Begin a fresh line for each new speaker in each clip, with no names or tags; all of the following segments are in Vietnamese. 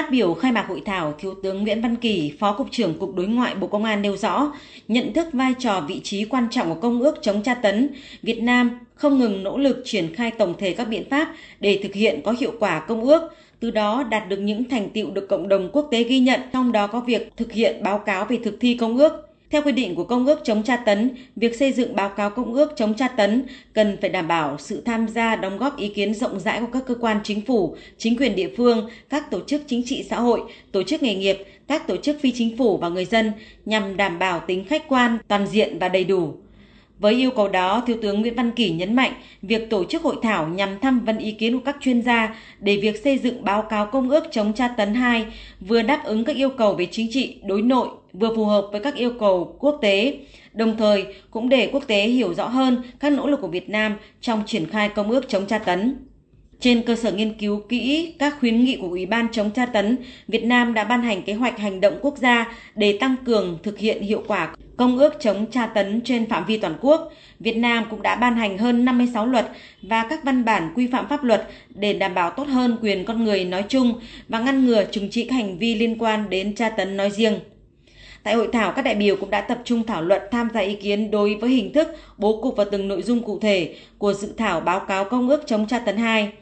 Phát biểu khai mạc hội thảo, Thiếu tướng Nguyễn Văn Kỳ, Phó Cục trưởng Cục Đối ngoại Bộ Công an nêu rõ, nhận thức vai trò vị trí quan trọng của Công ước chống tra tấn, Việt Nam không ngừng nỗ lực triển khai tổng thể các biện pháp để thực hiện có hiệu quả công ước, từ đó đạt được những thành tiệu được cộng đồng quốc tế ghi nhận, trong đó có việc thực hiện báo cáo về thực thi công ước. Theo quy định của Công ước chống tra tấn, việc xây dựng báo cáo Công ước chống tra tấn cần phải đảm bảo sự tham gia đóng góp ý kiến rộng rãi của các cơ quan chính phủ, chính quyền địa phương, các tổ chức chính trị xã hội, tổ chức nghề nghiệp, các tổ chức phi chính phủ và người dân nhằm đảm bảo tính khách quan, toàn diện và đầy đủ. Với yêu cầu đó, Thiếu tướng Nguyễn Văn Kỳ nhấn mạnh việc tổ chức hội thảo nhằm thăm vấn ý kiến của các chuyên gia để việc xây dựng báo cáo công ước chống tra tấn 2 vừa đáp ứng các yêu cầu về chính trị, đối nội, vừa phù hợp với các yêu cầu quốc tế, đồng thời cũng để quốc tế hiểu rõ hơn các nỗ lực của Việt Nam trong triển khai công ước chống tra tấn. Trên cơ sở nghiên cứu kỹ các khuyến nghị của Ủy ban chống tra tấn, Việt Nam đã ban hành kế hoạch hành động quốc gia để tăng cường thực hiện hiệu quả Công ước chống tra tấn trên phạm vi toàn quốc. Việt Nam cũng đã ban hành hơn 56 luật và các văn bản quy phạm pháp luật để đảm bảo tốt hơn quyền con người nói chung và ngăn ngừa trừng trị các hành vi liên quan đến tra tấn nói riêng. Tại hội thảo, các đại biểu cũng đã tập trung thảo luận tham gia ý kiến đối với hình thức, bố cục và từng nội dung cụ thể của dự thảo báo cáo Công ước chống tra tấn 2.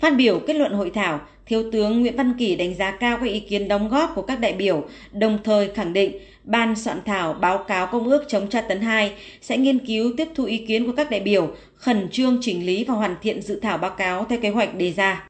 Phát biểu kết luận hội thảo, Thiếu tướng Nguyễn Văn Kỳ đánh giá cao các ý kiến đóng góp của các đại biểu, đồng thời khẳng định Ban soạn thảo báo cáo Công ước chống tra tấn 2 sẽ nghiên cứu tiếp thu ý kiến của các đại biểu, khẩn trương chỉnh lý và hoàn thiện dự thảo báo cáo theo kế hoạch đề ra.